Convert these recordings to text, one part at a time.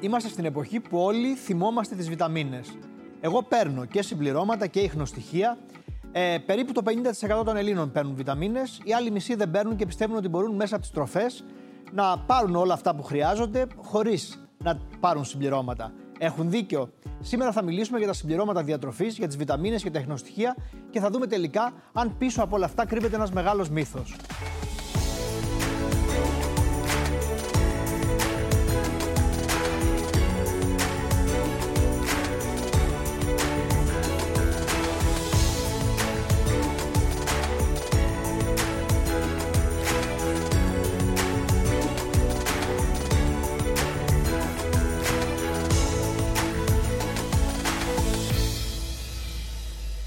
είμαστε στην εποχή που όλοι θυμόμαστε τις βιταμίνες. Εγώ παίρνω και συμπληρώματα και ίχνοστοιχεία. Ε, περίπου το 50% των Ελλήνων παίρνουν βιταμίνες, οι άλλοι μισοί δεν παίρνουν και πιστεύουν ότι μπορούν μέσα από τις τροφές να πάρουν όλα αυτά που χρειάζονται χωρίς να πάρουν συμπληρώματα. Έχουν δίκιο. Σήμερα θα μιλήσουμε για τα συμπληρώματα διατροφής, για τις βιταμίνες και τα εχνοστοιχεία και θα δούμε τελικά αν πίσω από όλα αυτά κρύβεται ένας μεγάλος μύθος.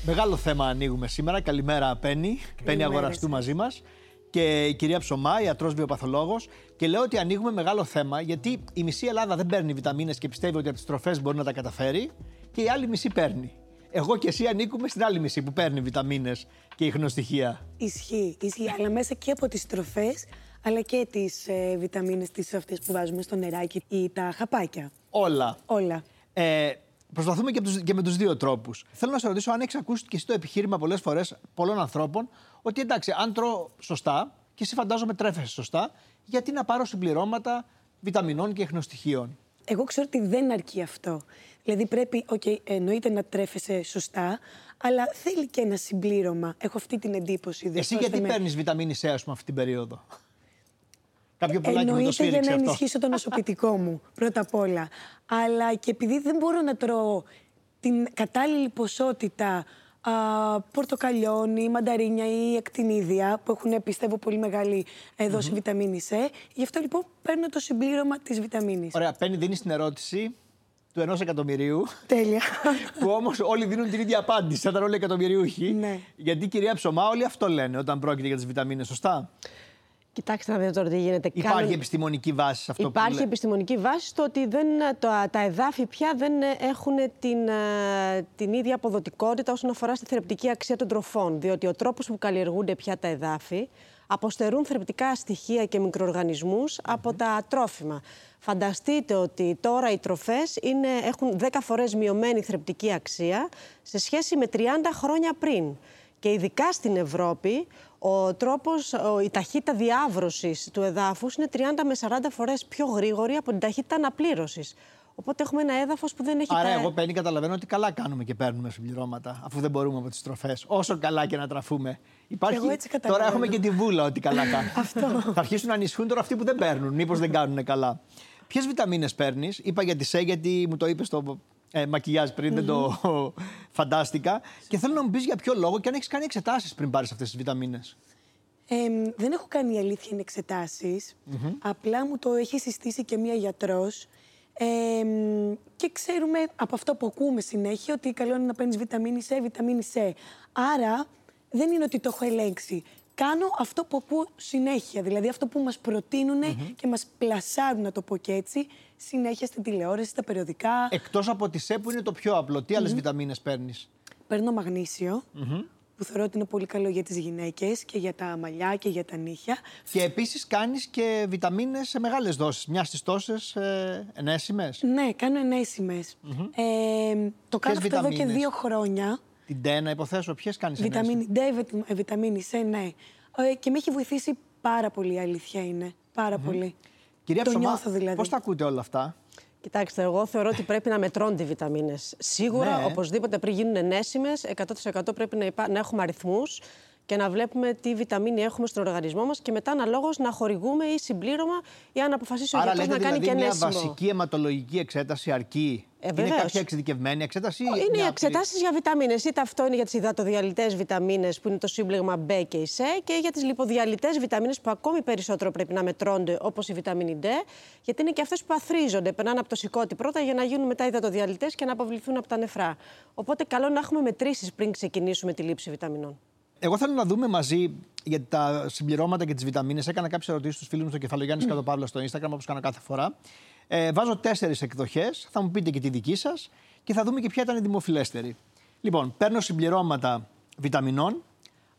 Μεγάλο θέμα ανοίγουμε σήμερα. Καλημέρα, Πέννη. Πέννη Αγοραστού μαζί μας. Και η κυρία Ψωμά, ιατρό βιοπαθολόγος. Και λέω ότι ανοίγουμε μεγάλο θέμα γιατί η μισή Ελλάδα δεν παίρνει βιταμίνες και πιστεύει ότι από τις τροφές μπορεί να τα καταφέρει. Και η άλλη μισή παίρνει. Εγώ και εσύ ανήκουμε στην άλλη μισή που παίρνει βιταμίνες και ίχνοστοιχεία. Ισχύει, ισχύει. Αλλά μέσα και από τις τροφές, αλλά και τις ε, βιταμίνες αυτές που βάζουμε στο νεράκι ή τα χαπάκια. Όλα. Όλα. Ε, Προσπαθούμε και, και με τους δύο τρόπους. Θέλω να σε ρωτήσω αν έχεις ακούσει και εσύ το επιχείρημα πολλές φορές πολλών ανθρώπων ότι εντάξει, αν τρώω σωστά και εσύ φαντάζομαι τρέφεσαι σωστά, γιατί να πάρω συμπληρώματα βιταμινών και εχνοστοιχείων; Εγώ ξέρω ότι δεν αρκεί αυτό. Δηλαδή πρέπει, okay, εννοείται να τρέφεσαι σωστά, αλλά θέλει και ένα συμπλήρωμα. Έχω αυτή την εντύπωση. Εσύ γιατί με... παίρνεις βιταμίνη C, ας πούμε, αυτή την περίοδο; Κάποιο πουλάκι με το για να ενισχύσω το νοσοποιητικό μου, πρώτα απ' όλα. Αλλά και επειδή δεν μπορώ να τρώω την κατάλληλη ποσότητα α, πορτοκαλιόνι, μανταρίνια ή ακτινίδια, που έχουν πιστεύω πολύ μεγάλη δόση mm-hmm. βιταμίνης C. Γι' αυτό λοιπόν παίρνω το συμπλήρωμα της βιταμίνης. Ωραία, παίρνει, δίνεις την ερώτηση του ενός εκατομμυρίου. Τέλεια. που όμως όλοι δίνουν την ίδια απάντηση, σαν όλοι εκατομμυριούχοι. Ναι. Γιατί κυρία Ψωμά, όλοι αυτό λένε όταν πρόκειται για τις βιταμίνες, σωστά; Κοιτάξτε να δείτε τώρα τι γίνεται. Υπάρχει Κάνουν... επιστημονική βάση σε αυτό Υπάρχει που Υπάρχει επιστημονική βάση στο ότι δεν, το, τα εδάφη πια δεν έχουν την, ε, την ίδια αποδοτικότητα όσον αφορά στη θρεπτική αξία των τροφών. Διότι ο τρόπος που καλλιεργούνται πια τα εδάφη αποστερούν θρεπτικά στοιχεία και μικροοργανισμούς από τα τρόφιμα. Φανταστείτε ότι τώρα οι τροφές είναι, έχουν 10 φορές μειωμένη θρεπτική αξία σε σχέση με 30 χρόνια πριν. Και ειδικά στην Ευρώπη, ο τρόπος, η ταχύτητα διάβρωσης του εδάφους είναι 30 με 40 φορές πιο γρήγορη από την ταχύτητα αναπλήρωσης. Οπότε έχουμε ένα έδαφος που δεν έχει. Άρα, εγώ παίρνει, καταλαβαίνω ότι καλά κάνουμε και παίρνουμε συμπληρώματα, αφού δεν μπορούμε από τις τροφέ. Όσο καλά και να τραφούμε. Υπάρχει... Εγώ έτσι τώρα έχουμε και τη βούλα ότι καλά κάνουμε. Θα αρχίσουν να ανησυχούν τώρα αυτοί που δεν παίρνουν. Μήπως δεν κάνουν καλά. Ποιες βιταμίνες παίρνεις, είπα για τη ΣΕ, γιατί μου το είπες στο ε, μακιγιάζ πριν, δεν το φαντάστηκα. Και θέλω να μου πεις για ποιο λόγο και αν έχεις κάνει εξετάσεις πριν πάρεις αυτές τις βιταμίνες. Ε, δεν έχω κάνει αλήθεια Απλά μου το έχει συστήσει και μία γιατρός. Ε, και ξέρουμε από αυτό που ακούμε συνέχεια ότι καλό είναι να παίρνεις βιταμίνη C, βιταμίνη C. Άρα δεν είναι ότι το έχω ελέγξει κάνω αυτό που ακούω συνέχεια. Δηλαδή αυτό που μας προτεινουν και μας πλασάρουν, να το πω και έτσι, συνέχεια στην τηλεόραση, στα περιοδικά. Εκτός από τη ΣΕ που είναι το πιο απλό, τι άλλες βιταμίνες παίρνεις; Παίρνω μαγνήσιο, που θεωρώ ότι είναι πολύ καλό για τις γυναίκες και για τα μαλλιά και για τα νύχια. Και επίσης κάνεις και βιταμίνες σε μεγάλες δόσεις, μιας στις τόσες ε, ενέσιμες; Ναι, κάνω ενέσιμες. Ε, το κάνω αυτό εδώ και δύο χρόνια. Την D να υποθέσω, ποιες κάνεις Βιταμίνη D, βιταμίνη C, ναι. Ε, και με έχει βοηθήσει πάρα πολύ, η αλήθεια είναι. Πάρα πολύ. Κυρία το Ψωμά, νιώθω δηλαδή. Πώς τα ακούτε όλα αυτά; Κοιτάξτε, εγώ θεωρώ ότι πρέπει να μετρώνται οι βιταμίνες. Σίγουρα, ναι. οπωσδήποτε πριν γίνουν ενέσιμες, 100% πρέπει να, υπά... να έχουμε αριθμούς και να βλέπουμε τι βιταμίνη έχουμε στον οργανισμό μας και μετά αναλόγως να χορηγούμε ή συμπλήρωμα ή αν αποφασίσει ο γιατρός να δηλαδή κάνει και ενέσιμο. Μια βασική αιματολογική εξέταση αρκεί; Ε, είναι κάποια εξειδικευμένη εξέταση. Είναι οι εξετάσεις για βιταμίνες. Είτε αυτό είναι για τις υδατοδιαλυτές βιταμίνες που είναι το σύμπλεγμα B και η C και για τις λιποδιαλυτές βιταμίνες που ακόμη περισσότερο πρέπει να μετρώνται όπως η βιταμίνη D, γιατί είναι και αυτές που αθρίζονται. Περνάνε από το σηκώτη πρώτα για να γίνουν μετά υδατοδιαλυτές και να αποβληθούν από τα νεφρά. Οπότε καλό να έχουμε μετρήσεις πριν ξεκινήσουμε τη λήψη βιταμινών. Εγώ θέλω να δούμε μαζί για τα συμπληρώματα και τις βιταμίνες. Έκανα κάποιες ερωτήσεις στους φίλους μου στο κεφαλογιάννη mm. Παύλο στο Instagram, όπως κάνω κάθε φορά. Ε, βάζω τέσσερις εκδοχές. Θα μου πείτε και τη δική σας και θα δούμε και ποια ήταν η δημοφιλέστερη. Λοιπόν, παίρνω συμπληρώματα βιταμινών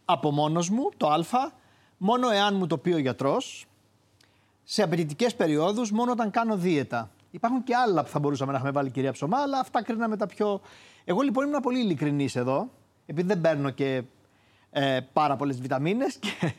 από μόνος μου, το Α, μόνο εάν μου το πει ο γιατρός, σε απαιτητικές περιόδους, μόνο όταν κάνω δίαιτα. Υπάρχουν και άλλα που θα μπορούσαμε να έχουμε βάλει κυρία Ψωμά, αλλά αυτά κρίναμε τα πιο. Εγώ λοιπόν ήμουν πολύ ειλικρινής εδώ, επειδή δεν παίρνω και ε, πάρα πολλές βιταμίνες και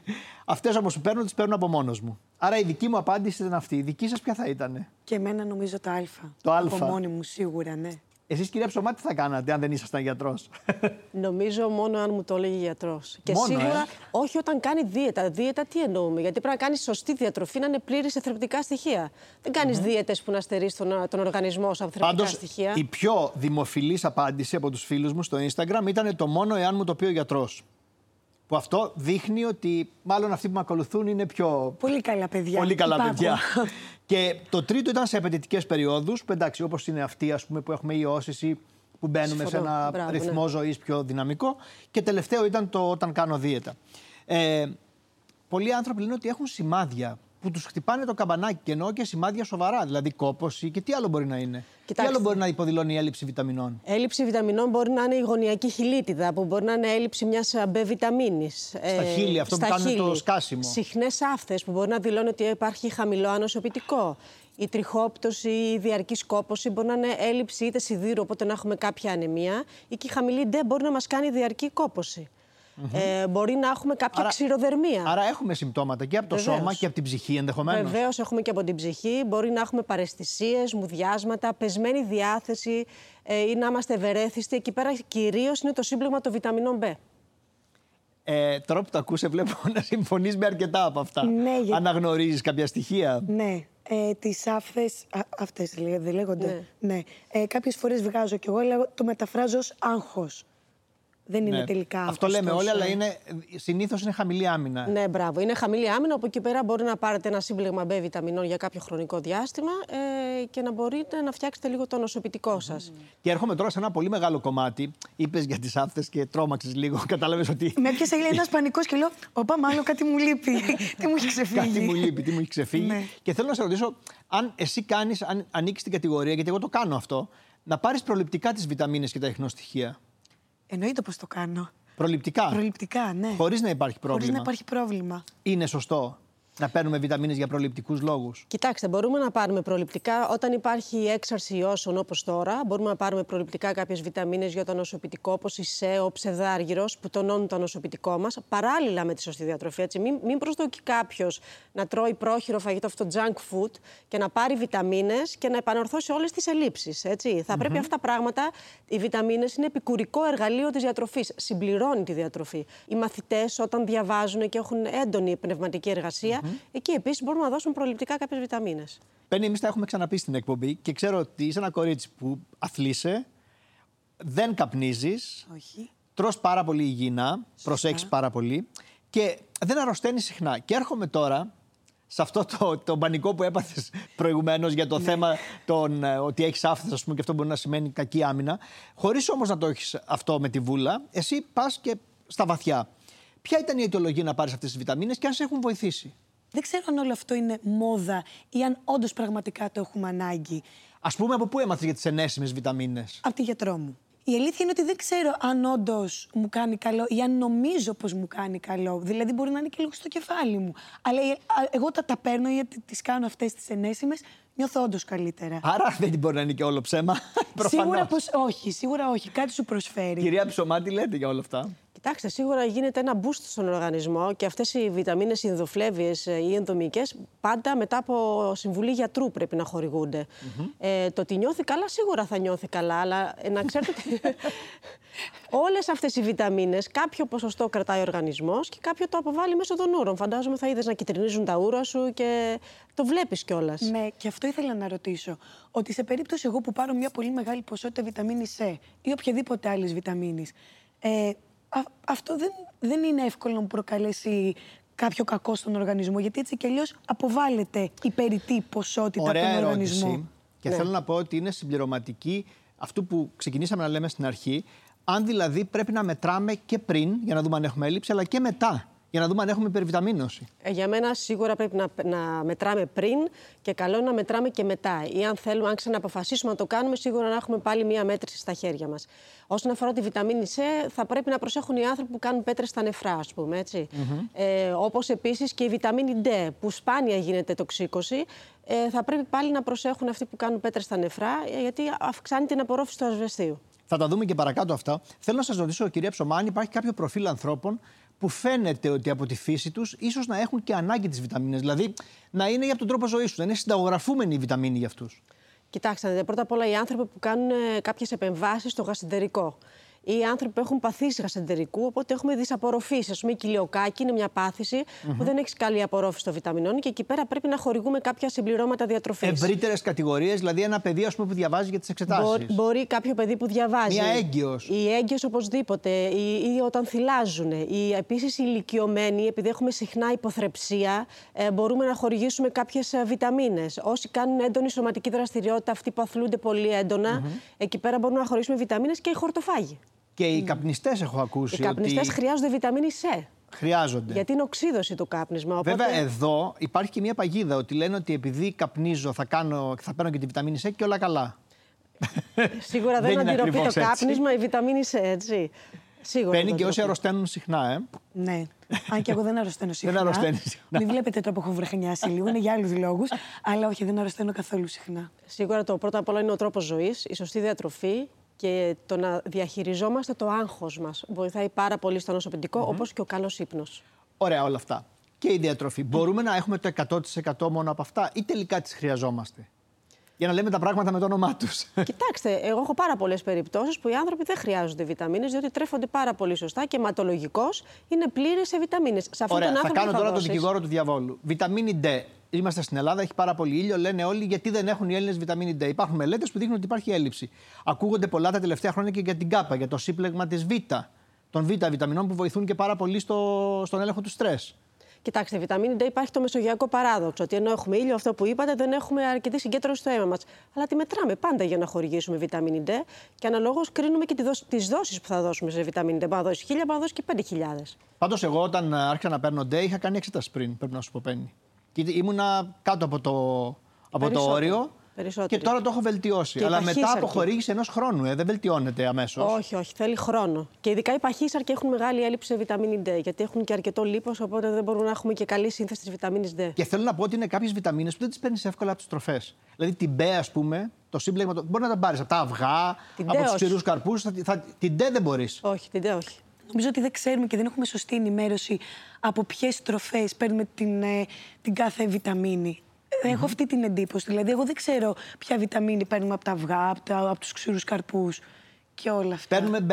αυτές όμως που παίρνω τις παίρνω από μόνος μου. Άρα η δική μου απάντηση ήταν αυτή. Η δική σας ποια θα ήταν. Και εμένα νομίζω το Α. Το Α. Από μόνη μου σίγουρα, ναι. Εσείς, κυρία Ψωμά, τι θα κάνατε αν δεν ήσασταν γιατρός; Νομίζω μόνο αν μου το έλεγε γιατρός. Και Μόνο, σίγουρα ε; όχι όταν κάνει δίαιτα. Δίαιτα τι εννοούμε; Γιατί πρέπει να κάνει σωστή διατροφή, να είναι πλήρης σε θρεπτικά στοιχεία. Δεν κάνεις mm-hmm. δίαιτες που να στερείς τον, τον οργανισμό σου από θρεπτικά Πάντως, στοιχεία. η πιο δημοφιλής απάντηση από τους φίλους μου στο Instagram ήταν το μόνο εάν μου το πει ο γιατρός. Που αυτό δείχνει ότι μάλλον αυτοί που με ακολουθούν είναι πιο. Πολύ καλά παιδιά. Πολύ καλά Υπάρχουν. παιδιά. και το τρίτο ήταν σε απαιτητικές περιόδους, που εντάξει, όπως είναι αυτή ας πούμε, που έχουμε ιώσεις ή που μπαίνουμε σε Συμφωνώ. ένα Μπράβο, ρυθμό ναι. ζωής πιο δυναμικό. Και τελευταίο ήταν το όταν κάνω δίαιτα. Ε, πολλοί άνθρωποι λένε ότι έχουν σημάδια που τους χτυπάνε το καμπανάκι και εννοώ και σημάδια σοβαρά, δηλαδή κόπωση και τι άλλο μπορεί να είναι. Κοιτάξτε. Τι άλλο μπορεί να υποδηλώνει η έλλειψη βιταμινών; Έλλειψη βιταμινών μπορεί να είναι η γωνιακή χιλίτιδα, που μπορεί να είναι έλλειψη μιας B βιταμίνης. Στα χείλη, αυτό που κάνουν το σκάσιμο. Συχνές άφθες που μπορεί να δηλώνει ότι υπάρχει χαμηλό ανοσοποιητικό. Η τριχόπτωση, η διαρκής κόπωση μπορεί να είναι έλλειψη είτε σιδήρου, οπότε να έχουμε κάποια ανεμία, ή και η χαμηλή ντε μπορεί να μας κάνει διαρκή κόπωση. Ε, μπορεί να έχουμε κάποια ξηροδερμία. Άρα έχουμε συμπτώματα και από το Βεβαίως. σώμα και από την ψυχή ενδεχομένως. Βεβαίως έχουμε και από την ψυχή. Μπορεί να έχουμε παρεστησίες, μουδιάσματα, πεσμένη διάθεση ε, ή να είμαστε ευερέθιστοι. Εκεί πέρα κυρίως είναι το σύμπλεγμα των βιταμινών B. Ε, τώρα που το ακούσε, βλέπω να συμφωνείς με αρκετά από αυτά. Ναι, γιατί- Αναγνωρίζεις κάποια στοιχεία; Ναι. Ε, τις άφθε. Αυτές δεν λέγονται. Ναι. Ναι. Ε, Κάποιες φορές βγάζω κι εγώ, αλλά το μεταφράζω ως άγχος. Δεν είναι Ναι. τελικά Αυτό άγχος λέμε όλοι, τόσο. αλλά είναι, συνήθως είναι χαμηλή άμυνα. Ναι, μπράβο. Είναι χαμηλή άμυνα. Από εκεί πέρα μπορεί να πάρετε ένα σύμπλεγμα B βιταμινών για κάποιο χρονικό διάστημα ε, και να μπορείτε να φτιάξετε λίγο το νοσοποιητικό σας. Και έρχομαι τώρα σε ένα πολύ μεγάλο κομμάτι. Είπες για τις άφθες και τρόμαξες λίγο. Κατάλαβες ότι. Με έπιασε ένας πανικός και λέω: Οπα, μάλλον κάτι μου λείπει. τι μου έχει ξεφύγει. Κάτι μου λείπει, τι μου έχει ξεφύγει. Ναι. Και θέλω να σε ρωτήσω, αν εσύ κάνεις, αν ανοίξεις την κατηγορία, γιατί εγώ το κάνω αυτό, να πάρεις προληπτικά τις βιταμίνες και τα ιχνοστοιχεία. Εννοείται πως το κάνω. Προληπτικά. Προληπτικά, ναι. Χωρίς να υπάρχει πρόβλημα. Χωρίς να υπάρχει πρόβλημα. Είναι σωστό να παίρνουμε βιταμίνες για προληπτικούς λόγους. Κοιτάξτε, μπορούμε να πάρουμε προληπτικά όταν υπάρχει έξαρση ιώσεων όπως τώρα. Μπορούμε να πάρουμε προληπτικά κάποιες βιταμίνες για το νοσοποιητικό, όπως η ΣΕΟ, ο ψευδάργυρος, που τονώνουν το νοσοποιητικό μας, παράλληλα με τη σωστή διατροφή. Έτσι. Μην, μην προσδοκεί κάποιος να τρώει πρόχειρο φαγητό, αυτό το junk food, και να πάρει βιταμίνες και να επανορθώσει όλες τις ελλείψεις. Θα πρέπει αυτά τα πράγματα, οι βιταμίνες είναι επικουρικό εργαλείο της διατροφής. Συμπληρώνει τη διατροφή. Οι μαθητές, όταν διαβάζουν και έχουν έντονη πνευματική εργασία, εκεί επίσης μπορούμε να δώσουμε προληπτικά κάποιες βιταμίνες. Πέννη, εμεί τα έχουμε ξαναπεί στην εκπομπή και ξέρω ότι είσαι ένα κορίτσι που αθλείσαι, δεν καπνίζεις, Όχι. τρως πάρα πολύ υγιεινά, προσέχει πάρα πολύ και δεν αρρωσταίνεις συχνά. Και έρχομαι τώρα σε αυτό το, το πανικό που έπαθες προηγουμένως για το θέμα των, ε, ότι έχεις άφθε, ας πούμε, και αυτό μπορεί να σημαίνει κακή άμυνα. Χωρίς όμως να το έχεις αυτό με τη βούλα, εσύ πας και στα βαθιά. Ποια ήταν η αιτιολογία να πάρεις αυτές τις βιταμίνες και αν σε έχουν βοηθήσει; Δεν ξέρω αν όλο αυτό είναι μόδα ή αν όντως πραγματικά το έχουμε ανάγκη. Α πούμε, από πού έμαθες για τις ενέσιμες βιταμίνες; Από τη γιατρό μου. Η αλήθεια είναι ότι δεν ξέρω αν όντως μου κάνει καλό ή αν νομίζω πως μου κάνει καλό. Δηλαδή, μπορεί να είναι και λίγο στο κεφάλι μου. Αλλά ε, α, εγώ τα, τα παίρνω γιατί τις κάνω αυτές τις ενέσιμες, νιώθω όντως καλύτερα. Άρα δεν μπορεί να είναι και όλο ψέμα. Σίγουρα Προφανώς. πως όχι, σίγουρα όχι. Κάτι σου προσφέρει. Κυρία Ψωμάτη, λέτε για όλα αυτά. Κοιτάξτε, σίγουρα γίνεται ένα boost στον οργανισμό και αυτές οι βιταμίνες ενδοφλέβιες ή ενδομικές πάντα μετά από συμβουλή γιατρού πρέπει να χορηγουνται Ε, το ότι νιώθει καλά, σίγουρα θα νιώθει καλά, αλλά ε, να ξέρετε ότι όλες αυτές οι βιταμίνες κάποιο ποσοστό κρατάει ο οργανισμός και κάποιο το αποβάλλει μέσω των ούρων. Φαντάζομαι θα είδες να κυτρινίζουν τα ούρα σου και το βλέπεις κιόλας. Ναι, και αυτό ήθελα να ρωτήσω. Ότι σε περίπτωση εγώ που πάρω μια πολύ μεγάλη ποσότητα βιταμίνης C ή οποιαδήποτε άλλης βιταμίνης, ε, α- αυτό δεν, δεν είναι εύκολο να μου προκαλέσει κάποιο κακό στον οργανισμό, γιατί έτσι κι αλλιώς αποβάλλεται η περιττή ποσότητα Ωραία από τον ερώτηση. οργανισμό. Και θέλω να πω ότι είναι συμπληρωματική αυτού που ξεκινήσαμε να λέμε στην αρχή. Αν δηλαδή πρέπει να μετράμε και πριν για να δούμε αν έχουμε έλλειψη, αλλά και μετά για να δούμε αν έχουμε υπερβιταμίνωση. Ε, Για μένα σίγουρα πρέπει να, να μετράμε πριν και καλό είναι να μετράμε και μετά. Ή αν θέλουμε, αν ξαναποφασίσουμε να το κάνουμε, σίγουρα να έχουμε πάλι μία μέτρηση στα χέρια μας. Όσον αφορά τη βιταμίνη C, θα πρέπει να προσέχουν οι άνθρωποι που κάνουν πέτρες στα νεφρά, ας πούμε. Έτσι. Ε, Όπως επίσης και η βιταμίνη D, που σπάνια γίνεται τοξίκωση. ε, θα πρέπει πάλι να προσέχουν αυτοί που κάνουν πέτρες στα νεφρά, ε, γιατί αυξάνει την απορρόφηση του ασβεστίου. Θα τα δούμε και παρακάτω αυτά. Θέλω να σας ρωτήσω, κυρία Ψωμάνη, υπάρχει κάποιο προφίλ ανθρώπων που φαίνεται ότι από τη φύση τους ίσως να έχουν και ανάγκη τις βιταμίνες. Δηλαδή να είναι για τον τρόπο ζωής τους, να είναι συνταγογραφούμενη η βιταμίνη για αυτούς. Κοιτάξτε, πρώτα απ' όλα οι άνθρωποι που κάνουν κάποιες επεμβάσεις στο γασιντερικό ή άνθρωποι που έχουν παθήσει γασεντερικού, οπότε έχουμε δυσαπορροφήσεις. Α πούμε, η κοιλιοκάκη είναι μια πάθηση που δεν έχει καλή απορρόφηση των βιταμινών και εκεί πέρα πρέπει να χορηγούμε κάποια συμπληρώματα διατροφής. Ευρύτερες κατηγορίες, δηλαδή ένα παιδί ας πούμε, που διαβάζει για τις εξετάσεις. Μπορεί, μπορεί κάποιο παιδί που διαβάζει. Μια έγκυος. Η έγκυος οπωσδήποτε. Ή, ή όταν θυλάζουν. Επίσης οι ηλικιωμένοι, επειδή έχουμε συχνά υποθρεψία, ε, μπορούμε να χορηγήσουμε κάποιες βιταμίνες. Όσοι κάνουν έντονη σωματική δραστηριότητα, αυτοί που αθλούνται πολύ έντονα, εκεί πέρα μπορούμε να χορηγήσουμε βιταμίνες και οι χορτοφάγοι. Και οι καπνιστές έχω ακούσει. Οι καπνιστές ότι... χρειάζονται βιταμίνη C. Χρειάζονται. Γιατί είναι οξύδωση το κάπνισμα. Οπότε... Βέβαια, εδώ υπάρχει και μια παγίδα ότι λένε ότι επειδή καπνίζω θα, κάνω, θα παίρνω και τη βιταμίνη C και όλα καλά. Σίγουρα δεν, δεν αντιρροπεί το κάπνισμα η βιταμίνη C, έτσι. Σίγουρα. Παίρνει και όσοι αρρωσταίνουν συχνά, ε. Ναι. Αν και εγώ δεν αρρωσταίνω συχνά. δεν αρρωσταίνεις συχνά. Μην βλέπετε το που έχω βρεχενιάσει λίγο, είναι για άλλους λόγους. αλλά όχι, δεν αρρωσταίνω καθόλου συχνά. Σίγουρα το πρώτο απ' όλα είναι ο τρόπος ζωής, η σωστή διατροφή και το να διαχειριζόμαστε το άγχος μας βοηθάει πάρα πολύ στο νοσοποιητικό, mm-hmm. όπως και ο καλός ύπνος. Ωραία όλα αυτά. Και η διατροφή. Μπορούμε να έχουμε το 100% μόνο από αυτά ή τελικά τις χρειαζόμαστε; Για να λέμε τα πράγματα με το όνομά τους. Κοιτάξτε, εγώ έχω πάρα πολλές περιπτώσεις που οι άνθρωποι δεν χρειάζονται βιταμίνες, διότι τρέφονται πάρα πολύ σωστά και ματολογικώ είναι πλήρες σε βιταμίνες. Ωραία, θα κάνω τώρα τον δικηγόρο του διαβόλου. Βιταμίνη D Είμαστε στην Ελλάδα, έχει πάρα πολύ ήλιο. Λένε όλοι γιατί δεν έχουν οι Έλληνες βιταμίνη D. Υπάρχουν μελέτες που δείχνουν ότι υπάρχει έλλειψη. Ακούγονται πολλά τα τελευταία χρόνια και για την ΚΑΠΑ, για το σύμπλεγμα της Β, των Β βιταμινών που βοηθούν και πάρα πολύ στο, στον έλεγχο του στρες. Κοιτάξτε, βιταμίνη D υπάρχει το μεσογειακό παράδοξο. Ότι ενώ έχουμε ήλιο, αυτό που είπατε, δεν έχουμε αρκετή συγκέντρωση στο αίμα μας. Αλλά τη μετράμε πάντα για να χορηγήσουμε βιταμίνη D και αναλόγως κρίνουμε και τις δόσεις που θα δώσουμε σε βιταμίνη D. Μπορεί να δώσει 1000, μπορεί να δώσει και 5000. Πάντως, εγώ όταν άρχισα να παίρνω D, είχα κάνει εξέταση πριν, πρέπει να σου πω πέννη. Και ήμουνα κάτω από το, από το όριο. Και τώρα το έχω βελτιώσει. Και Αλλά μετά από χορήγηση ενός χρόνου, ε, δεν βελτιώνεται αμέσως. Όχι, όχι, θέλει χρόνο. Και ειδικά οι παχύσαρκοι έχουν μεγάλη έλλειψη σε βιταμίνη D, γιατί έχουν και αρκετό λίπος, οπότε δεν μπορούμε να έχουμε και καλή σύνθεση της βιταμίνης D. Και θέλω να πω ότι είναι κάποιες βιταμίνες που δεν τις παίρνεις εύκολα από τις τροφές. Δηλαδή την B, ας πούμε, το σύμπλεγμα, μπορεί να τα πάρεις από τα αυγά, την από τους ξηρού καρπούς. Την D δεν μπορείς. Όχι, την D όχι. Νομίζω ότι δεν ξέρουμε και δεν έχουμε σωστή ενημέρωση από ποιες τροφέ παίρνουμε την, ε, την κάθε βιταμίνη. Έχω αυτή την εντύπωση. Δηλαδή, εγώ δεν ξέρω ποια βιταμίνη παίρνουμε από τα αυγά, από, από τους ξηρούς καρπούς και όλα αυτά. Παίρνουμε B.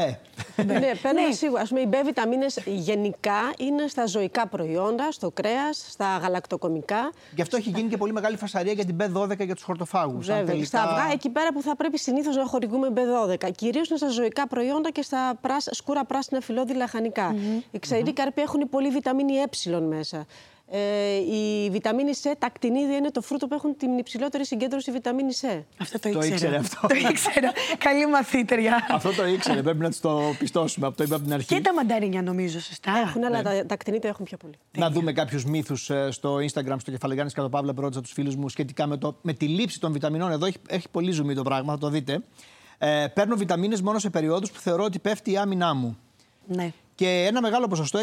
ναι, παίρνουμε ναι. σίγουρα. Ας πούμε, οι B βιταμίνες γενικά είναι στα ζωικά προϊόντα, στο κρέας, στα γαλακτοκομικά. Γι' αυτό έχει γίνει και πολύ μεγάλη φασαρία για την B12 για τους χορτοφάγους. Βέβαια, τελικά... στα αυγά εκεί πέρα που θα πρέπει συνήθως να χορηγούμε B12. Κυρίως είναι στα ζωικά προϊόντα και στα σκούρα πράσινα φυλώδη λαχανικά. Mm-hmm. Οι ξεροί mm-hmm. καρποί έχουν πολύ βιταμίνη ε μέσα. Ε, η βιταμίνη C, τα ακτινίδια είναι το φρούτο που έχουν την υψηλότερη συγκέντρωση βιταμίνη C. Αυτό το ήξερα. Το ήξερε αυτό. το ήξερα. Καλή μαθήτρια. αυτό το ήξερε. Πρέπει να της το πιστώσουμε. Αυτό είπα από την αρχή. Και τα μανταρίνια νομίζω, σωστά. Έχουν, αλλά ναι. τα, τα ακτινίδια έχουν πιο πολύ. Να δούμε κάποιους μύθους ε, στο Instagram, στο κεφαλαιογιάννη και το Παύλα που ρώτησα τους φίλους μου σχετικά με, το, με τη λήψη των βιταμινών. Εδώ έχει, έχει πολύ ζουμί το πράγμα, θα το δείτε. Ε, παίρνω βιταμίνες μόνο σε περιόδους που θεωρώ ότι πέφτει η άμυνά μου. Ναι. Και ένα μεγάλο ποσοστό,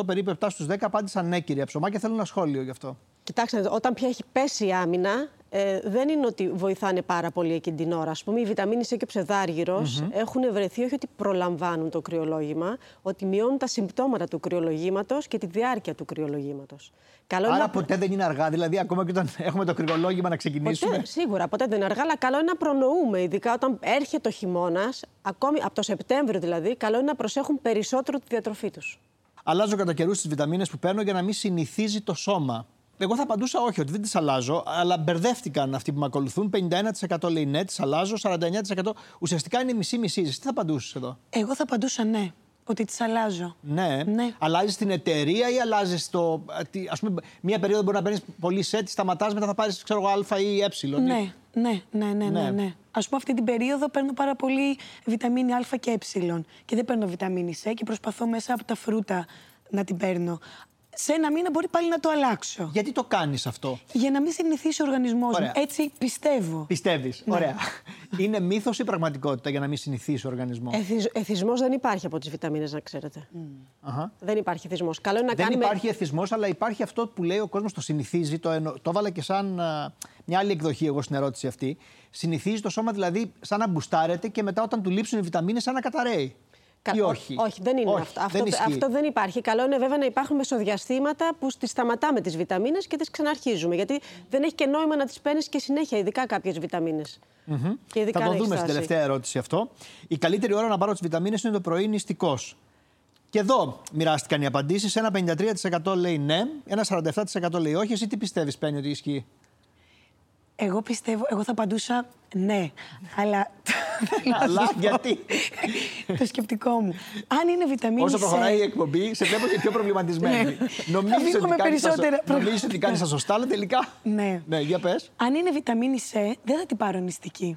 69% περίπου 7 στους 10 απάντησαν ναι, κυρία Ψωμά, και θέλω ένα σχόλιο γι' αυτό. Κοιτάξτε, όταν πια έχει πέσει η άμυνα, ε, δεν είναι ότι βοηθάνε πάρα πολύ εκείνη την ώρα. Α πούμε, η βιταμίνη C και ο ψεδάργυρο mm-hmm. έχουν βρεθεί όχι ότι προλαμβάνουν το κρυολόγημα, ότι μειώνουν τα συμπτώματα του κρυολογήματος και τη διάρκεια του κρυολογήματος. Καλό Άρα είναι ποτέ δεν είναι αργά, δηλαδή ακόμα και όταν έχουμε το κρυολόγημα να ξεκινήσουμε. Ποτέ, σίγουρα, ποτέ δεν είναι αργά, αλλά καλό είναι να προνοούμε, ειδικά όταν έρχεται ο χειμώνας, ακόμη από το Σεπτέμβριο δηλαδή, καλό είναι να προσέχουν περισσότερο τη διατροφή τους. Αλλάζω κατά καιρούς τις βιταμίνες που παίρνω για να μην συνηθίζει το σώμα. Εγώ θα απαντούσα όχι, ότι δεν τις αλλάζω, αλλά μπερδεύτηκαν αυτοί που με ακολουθούν. 51% λέει ναι, τις αλλάζω, 49% ουσιαστικά είναι μισή-μισή. Τι θα απαντούσες εδώ. Εγώ θα απαντούσα ναι. Ότι τις αλλάζω. Ναι. ναι. Αλλάζεις την εταιρεία ή αλλάζεις το. Α πούμε, μία περίοδο μπορεί να παίρνεις πολύ σετ, σταματάς, μετά θα πάρεις ξέρω Α ή Ε. Ναι, ναι, ναι, ναι, ναι. ναι. ναι. Α πούμε, αυτή την περίοδο παίρνω πάρα πολύ βιταμίνη Α και Ε. Και δεν παίρνω βιταμίνη Σ και προσπαθώ μέσα από τα φρούτα να την παίρνω. Σε ένα μήνα μπορεί πάλι να το αλλάξω. Γιατί το κάνεις αυτό; Για να μην συνηθίσει ο οργανισμός μου. Ωραία. Έτσι πιστεύω. Πιστεύεις. Ναι. Ωραία. Είναι μύθος ή πραγματικότητα για να μην συνηθίσει ο οργανισμός; Εθισ, εθισμός δεν υπάρχει από τις βιταμίνες, να ξέρετε. Αχα. Δεν υπάρχει εθισμός. Καλό είναι να Δεν κάνουμε... υπάρχει εθισμός, αλλά υπάρχει αυτό που λέει ο κόσμος το συνηθίζει. Το, εννο... το έβαλα και σαν α, μια άλλη εκδοχή εγώ στην ερώτηση αυτή. Συνηθίζει το σώμα δηλαδή σαν να μπουστάρεται και μετά όταν του λείψουν οι βιταμίνες σαν να καταραίει. Κα- Ή ό- όχι. Όχι, δεν είναι Όχι, αυτό. δεν αυτό, ισχύει. αυτό δεν υπάρχει. Καλό είναι βέβαια να υπάρχουν μεσοδιαστήματα που τις σταματάμε τις βιταμίνες και τις ξαναρχίζουμε. Γιατί δεν έχει και νόημα να τις παίρνεις και συνέχεια, ειδικά κάποιες βιταμίνες. Και ειδικά Θα το αν δούμε έχεις στην τάση. τελευταία ερώτηση αυτό. Η καλύτερη ώρα να πάρω τις βιταμίνες είναι το πρωί νηστικός. Και εδώ μοιράστηκαν οι απαντήσεις. Ένα 53% λέει ναι, ένα 47% λέει όχι. Εσύ τι πιστεύεις, Πέννη, ότι ισχύει; Εγώ πιστεύω, εγώ θα απαντούσα ναι. αλλά. θέλω να Αλλά σου πω γιατί; το σκεπτικό μου. Αν είναι βιταμίνη Όσο C, προχωράει η εκπομπή, σε βλέπω και πιο προβληματισμένη. Ναι. Νομίζεις Θα φύγω ότι με κάνεις τα σω- περισσότερα νομίζεις ότι κάνει τα σωστά, αλλά τελικά; Ναι. Ναι, για πες. Αν είναι βιταμίνη C, δεν θα την πάρω νηστική.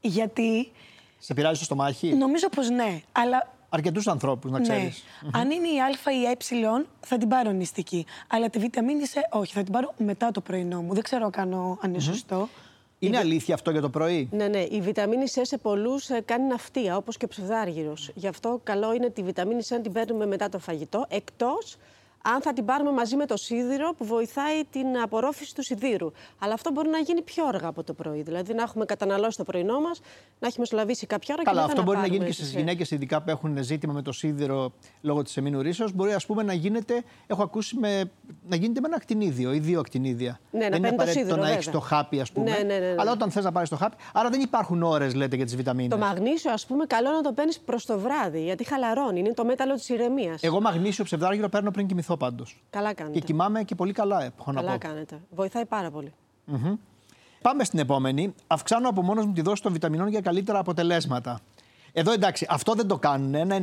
Γιατί Σε πειράζει το στομάχι; νομίζω πως ναι. Αλλά Αρκετούς ανθρώπους, να ναι. ξέρεις. Αν είναι η Α ή η Ε, θα την πάρω νηστική. Αλλά τη βιταμίνη C, όχι, θα την πάρω μετά το πρωινό μου. Δεν ξέρω αν κάνω, αν είναι σωστό. Είναι αλήθεια αυτό για το πρωί; Ναι, ναι. Η βιταμίνη C σε πολλούς κάνει ναυτία, όπως και ο ψευδάργυρος. Γι' αυτό καλό είναι τη βιταμίνη C να την παίρνουμε μετά το φαγητό, εκτός αν θα την πάρουμε μαζί με το σίδηρο που βοηθάει την απορρόφηση του σιδήρου. Αλλά αυτό μπορεί να γίνει πιο αργά από το πρωί. Δηλαδή να έχουμε καταναλώσει το πρωινό μας, να έχει μεσολαβήσει κάποια ώρα Καλά, και μετά αυτό μπορεί να πάρουμε γίνει και τη στις C. γυναίκες, ειδικά που έχουν ζήτημα με το σίδηρο λόγω της εμμηνουρήσεω. Μπορεί ας πούμε, να γίνεται, έχω ακούσει, με, να γίνεται με ένα ακτινίδιο ή δύο ακτινίδια. Ναι, να δεν είναι παίρνει το απαραίτητο σίδηρο, να έχεις βέβαια. το χάπι, ας πούμε. Ναι, ναι, ναι, ναι. Αλλά όταν θες να πάρεις το χάπι. Άρα δεν υπάρχουν ώρες, λέτε, για τις βιταμίνες. Το μαγνήσιο, ας πούμε, καλό να το παίρνεις προς το βράδυ, γιατί χαλαρώνει. Είναι το μέταλλο της ηρεμίας. Εγώ μαγνήσιο ψευδάργυρο παίρνω πριν κοιμηθώ πάντως. Καλά κάνετε. Και κοιμάμαι και πολύ καλά, έχω να Καλά πω. κάνετε. Βοηθάει πάρα πολύ. Πάμε στην επόμενη. Αυξάνω από μόνος μου τη δόση των βιταμινών για καλύτερα αποτελέσματα. Εδώ εντάξει, αυτό δεν το κάνουν. Ένα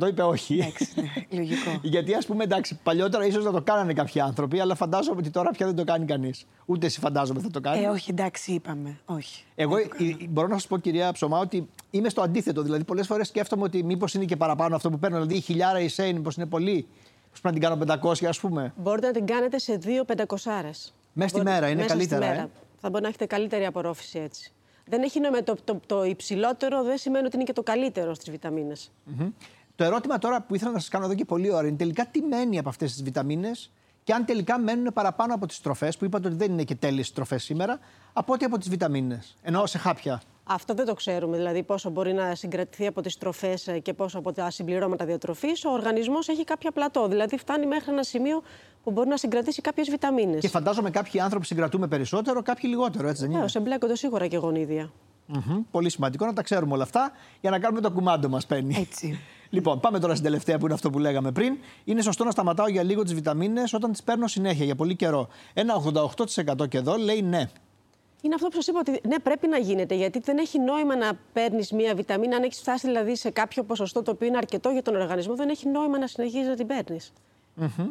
91% είπε όχι. Εντάξει, ναι, λογικό. Γιατί ας πούμε, εντάξει, παλιότερα ίσως να το κάνανε κάποιοι άνθρωποι, αλλά φαντάζομαι ότι τώρα πια δεν το κάνει κανείς. Ούτε εσύ φαντάζομαι θα το κάνει. Ε, όχι, εντάξει, είπαμε. Όχι. Εγώ ε, ε, μπορώ να σας πω, κυρία Ψωμά, ότι είμαι στο αντίθετο. Δηλαδή, πολλές φορές σκέφτομαι ότι μήπως είναι και παραπάνω αυτό που παίρνω. Δηλαδή, η χιλιάρα η Σέιν, μήπως είναι πολύ. Πώ να την κάνω 500, ας πούμε. Μπορείτε να την κάνετε σε δύο πεντακοσάρες. Μέσα στη Μπορεί- μέρα, είναι μέσα στη καλύτερα, μέρα. ε. Θα μπορεί να έχετε καλύτερη απορρόφηση έτσι. Δεν έχει νόημα το, το, το υψηλότερο, δεν σημαίνει ότι είναι και το καλύτερο στις βιταμίνες. Μμμ. Το ερώτημα τώρα που ήθελα να σας κάνω εδώ και πολλή ώρα είναι τελικά τι μένει από αυτές τις βιταμίνες και αν τελικά μένουν παραπάνω από τις τροφές, που είπατε ότι δεν είναι και τέλειες τροφές σήμερα, από ό,τι από τις βιταμίνες. Εννοώ σε χάπια. Αυτό δεν το ξέρουμε, δηλαδή πόσο μπορεί να συγκρατηθεί από τις τροφές ε, και πόσο από τα συμπληρώματα διατροφής. Ο οργανισμός έχει κάποια πλατό, δηλαδή φτάνει μέχρι ένα σημείο που μπορεί να συγκρατήσει κάποιες βιταμίνες. Και φαντάζομαι κάποιοι άνθρωποι συγκρατούμε περισσότερο, κάποιοι λιγότερο, έτσι δεν είναι; Βεβαίως, εμπλέκονται σίγουρα και γονίδια. Μμμ. Πολύ σημαντικό να τα ξέρουμε όλα αυτά για να κάνουμε το κουμάντο μας, Πέννη. Έτσι. Λοιπόν, πάμε τώρα στην τελευταία που είναι αυτό που λέγαμε πριν. Είναι σωστό να σταματάω για λίγο τις βιταμίνες όταν τις παίρνω συνέχεια για πολύ καιρό. Ένα 88% και εδώ λέει ναι. Είναι αυτό που σας είπα ότι ναι, πρέπει να γίνεται. Γιατί δεν έχει νόημα να παίρνεις μία βιταμίνα. Αν έχεις φτάσει δηλαδή σε κάποιο ποσοστό το οποίο είναι αρκετό για τον οργανισμό, δεν έχει νόημα να συνεχίζεις να την παίρνεις.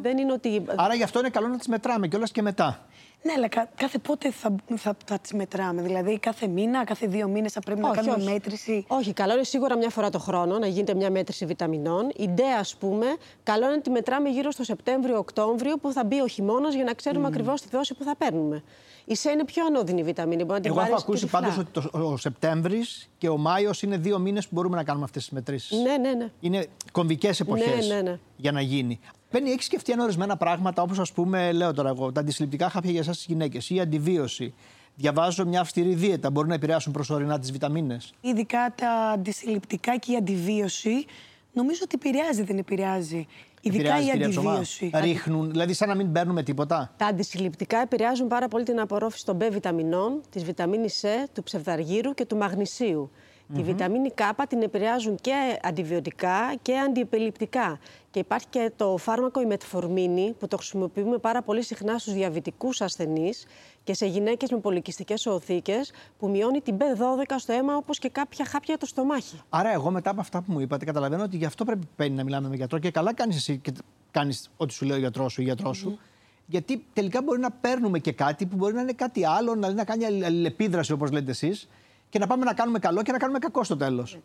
Δεν είναι ότι. Άρα γι' αυτό είναι καλό να τις μετράμε κιόλας και μετά. Ναι, αλλά κα- κάθε πότε θα, θα, θα τις μετράμε. Δηλαδή, κάθε μήνα, κάθε δύο μήνες θα πρέπει να κάνουμε μέτρηση. Όχι, καλό είναι σίγουρα μια φορά το χρόνο να γίνεται μια μέτρηση βιταμινών. Η ιδέα, ας πούμε, καλό είναι να τη μετράμε γύρω στο Σεπτέμβριο-Οκτώβριο που θα μπει ο χειμώνας για να ξέρουμε ακριβώς τη δόση που θα παίρνουμε. Η ΣΕ είναι πιο ανώδυνη βιταμίνη. Μπορεί να την Εγώ έχω βάλεις και ακούσει τυφλά. πάντως ότι το, ο Σεπτέμβρης και ο Μάιος είναι δύο μήνες που μπορούμε να κάνουμε αυτές τις μετρήσεις. Ναι, ναι, ναι. Είναι κομβικές εποχές Ναι, ναι, ναι. για να γίνει. Παίρνει, έχει σκεφτεί αν ορισμένα πράγματα, όπως ας πούμε, λέω τώρα εγώ, τα αντισυλληπτικά χάπια για εσάς τι γυναίκες ή η αντιβίωση. Διαβάζω μια αυστηρή δίαιτα. Μπορούν να επηρεάσουν προσωρινά τις βιταμίνες. Ειδικά τα αντισυλληπτικά και η αντιβίωση, νομίζω ότι επηρεάζει, δεν επηρεάζει. Ειδικά Επηρεάζει, η κυρία Ψωμά; αντιβίωση. Ρίχνουν, δηλαδή σαν να μην παίρνουμε τίποτα. Τα αντισυλληπτικά επηρεάζουν πάρα πολύ την απορρόφηση των B βιταμινών, της βιταμίνης C, του ψευδαργύρου και του μαγνησίου. Τη βιταμίνη K την επηρεάζουν και αντιβιωτικά και αντιεπιληπτικά. Και υπάρχει και το φάρμακο η μετφορμίνη που το χρησιμοποιούμε πάρα πολύ συχνά στους διαβητικούς ασθενείς και σε γυναίκες με πολυκυστικές οοθήκες που μειώνει την B12 στο αίμα όπως και κάποια χάπια για το στομάχι. Άρα, εγώ μετά από αυτά που μου είπατε, καταλαβαίνω ότι γι' αυτό πρέπει παίρνει να μιλάμε με γιατρό και καλά κάνεις εσύ και κάνεις ό,τι σου λέει ο γιατρός σου ή η γιατρός σου. Γιατί τελικά μπορεί να παίρνουμε και κάτι που μπορεί να είναι κάτι άλλο, να, να κάνει αλλη- αλληλεπίδραση όπως λέτε εσείς και να πάμε να κάνουμε καλό και να κάνουμε κακό στο τέλος.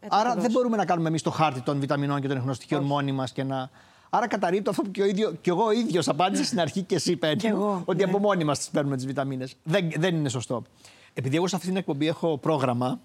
Έτσι Άρα ακριβώς. δεν μπορούμε να κάνουμε εμείς το χάρτη των βιταμινών και των ιχνοστοιχείων μόνοι μας και να Άρα καταρρύπτω αυτό που και, ο ίδιο, και εγώ ίδιος απάντησα στην αρχή και εσύ, Πέτρο. Κι εγώ, ότι ναι. από μόνοι μας τις παίρνουμε τις βιταμίνες. Δεν, δεν είναι σωστό. Επειδή εγώ σε αυτή την εκπομπή έχω πρόγραμμα,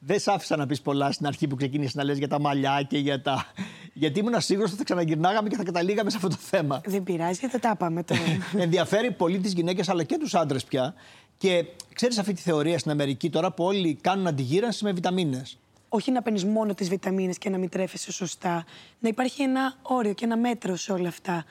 δεν σ' άφησα να πεις πολλά στην αρχή που ξεκίνησες να λες για τα μαλλιά και για τα. Γιατί ήμουν σίγουρο ότι θα ξαναγυρνάγαμε και θα καταλήγαμε σε αυτό το θέμα. Δεν πειράζει, δεν τα πάμε τώρα. Ενδιαφέρει πολύ τις γυναίκες αλλά και τους άντρες πια. Και ξέρεις αυτή τη θεωρία στην Αμερική τώρα που όλοι κάνουν αντιγύρανση με βιταμίνες. Όχι να παίρνεις μόνο τις βιταμίνες και να μην τρέφεσαι σωστά. Να υπάρχει ένα όριο και ένα μέτρο σε όλα αυτά.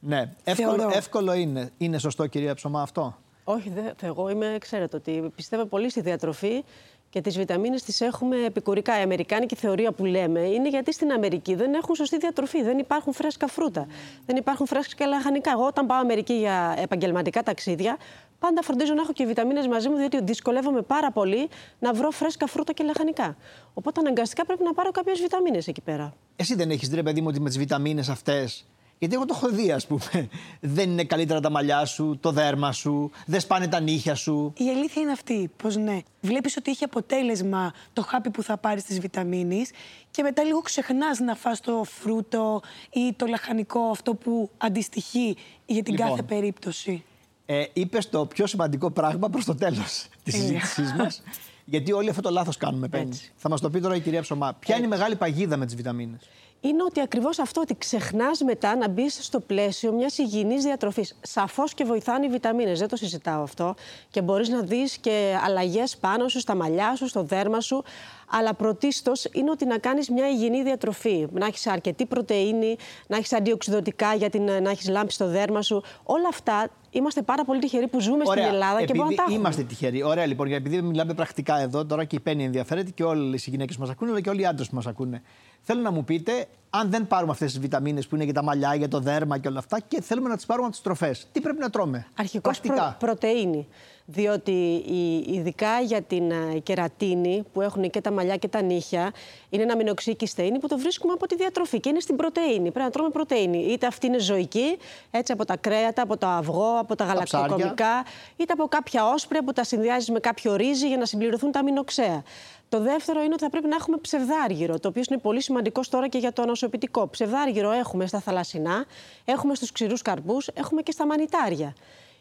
Ναι, εύκολο, Θεωρώ. εύκολο είναι. Είναι σωστό, κυρία Ψωμά, αυτό; Όχι, δε, εγώ είμαι, ξέρετε ότι πιστεύω πολύ στη διατροφή και τις βιταμίνες τις έχουμε επικουρικά. Η αμερικάνικη θεωρία που λέμε είναι γιατί στην Αμερική δεν έχουν σωστή διατροφή, δεν υπάρχουν φρέσκα φρούτα, δεν υπάρχουν φρέσκα λαχανικά. Εγώ όταν πάω Αμερική για επαγγελματικά ταξίδια, πάντα φροντίζω να έχω και βιταμίνες μαζί μου, διότι δυσκολεύομαι πάρα πολύ να βρω φρέσκα φρούτα και λαχανικά. Οπότε αναγκαστικά πρέπει να πάρω κάποιες βιταμίνες εκεί πέρα. Εσύ δεν έχεις δει, ρε παιδί μου, ότι με τις βιταμίνες αυτές. Γιατί εγώ το έχω δει, ας πούμε. Δεν είναι καλύτερα τα μαλλιά σου, το δέρμα σου, δεν σπάνε τα νύχια σου. Η αλήθεια είναι αυτή, πως ναι. Βλέπεις ότι έχει αποτέλεσμα το χάπι που θα πάρεις της βιταμίνης και μετά λίγο ξεχνάς να φας το φρούτο ή το λαχανικό, αυτό που αντιστοιχεί για την Λοιπόν. κάθε περίπτωση. Ε, Είπες το πιο σημαντικό πράγμα προς το τέλος της Τέλεια. συζήτησής μας. Γιατί όλοι αυτό το λάθος κάνουμε, Πέννη. Έτσι. Θα μας το πει τώρα η κυρία Ψωμά. Ποια είναι η μεγάλη παγίδα με τις βιταμίνες; είναι ότι ακριβώς αυτό, ότι ξεχνάς μετά να μπεις στο πλαίσιο μιας υγιεινής διατροφής. Σαφώς και βοηθάνε οι βιταμίνες, δεν το συζητάω αυτό. Και μπορείς να δεις και αλλαγές πάνω σου, στα μαλλιά σου, στο δέρμα σου. Αλλά πρωτίστως είναι ότι να κάνεις μια υγιεινή διατροφή. Να έχεις αρκετή πρωτεΐνη, να έχεις αντιοξυδοτικά για την, να έχεις λάμπη στο δέρμα σου. Όλα αυτά είμαστε πάρα πολύ τυχεροί που ζούμε στην Ελλάδα και μπορούμε να τα έχουμε. Είμαστε τυχεροί. Ωραία, λοιπόν, γιατί επειδή μιλάμε πρακτικά εδώ, τώρα και η Πέννη ενδιαφέρεται και όλε οι γυναίκες που μας ακούνε, αλλά και όλοι οι άντρες που μας ακούνε. Θέλω να μου πείτε, αν δεν πάρουμε αυτές τις βιταμίνες που είναι για τα μαλλιά, για το δέρμα και όλα αυτά, και θέλουμε να τις πάρουμε από τις τροφές, τι πρέπει να τρώμε; Αρχικώς προ, Πρακτικά. πρωτεΐνη. Διότι η- ειδικά για την ε, κερατίνη που έχουν και τα μαλλιά και τα νύχια, είναι ένα αμινοξύ κυστεΐνη που το βρίσκουμε από τη διατροφή και είναι στην πρωτεΐνη. Πρέπει να τρώμε πρωτεΐνη. Είτε αυτή είναι ζωική, έτσι από τα κρέατα, από το αυγό, από τα γαλακτοκομικά, είτε από κάποια όσπρια που τα συνδυάζεις με κάποιο ρύζι για να συμπληρωθούν τα αμινοξέα. Το δεύτερο είναι ότι θα πρέπει να έχουμε ψευδάργυρο, το οποίο είναι πολύ σημαντικό τώρα και για το ανοσοποιητικό. Ψευδάργυρο έχουμε στα θαλασσινά, έχουμε στους ξηρούς καρπούς, έχουμε και στα μανιτάρια.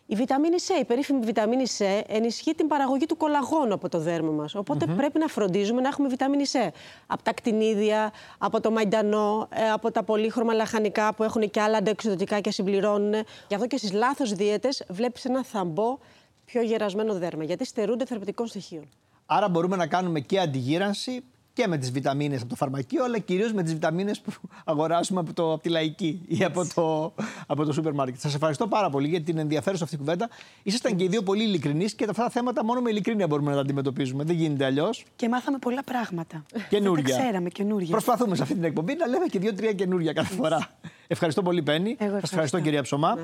Η βιταμίνη C, η περίφημη βιταμίνη C, ενισχύει την παραγωγή του κολαγόνου από το δέρμα μας. Οποτε πρέπει να φροντίζουμε να έχουμε βιταμίνη C. Από τα κτηνίδια, από το μαϊντανό, ε, από τα πολύχρωμα λαχανικά που έχουν και άλλα αντεξιδοτικά και συμπληρώνουν. Γι' αυτό και στις λάθος δίαιτες βλέπεις ένα θαμπό πιο γερασμένο δέρμα, γιατί στερούνται θεραπευτικών στοιχείων. Άρα μπορούμε να κάνουμε και αντιγύρανση και με τις βιταμίνες από το φαρμακείο, αλλά κυρίως με τις βιταμίνες που αγοράσουμε από, το, από τη λαϊκή ή από το, από το σούπερ μάρκετ. Σας ευχαριστώ πάρα πολύ για την ενδιαφέρουσα αυτή κουβέντα. Ήσασταν και οι δύο πολύ ειλικρινείς και αυτά τα θέματα μόνο με ειλικρίνεια μπορούμε να τα αντιμετωπίζουμε. Δεν γίνεται αλλιώς. Και μάθαμε πολλά πράγματα. Καινούρια. Δεν τα ξέραμε καινούργια. Προσπαθούμε σε αυτή την εκπομπή να λέμε και δύο-τρία καινούρια κάθε φορά. Ευχαριστώ πολύ, Πέννη. Εγώ Σας ευχαριστώ, ευχαριστώ. κυρία Ψωμά.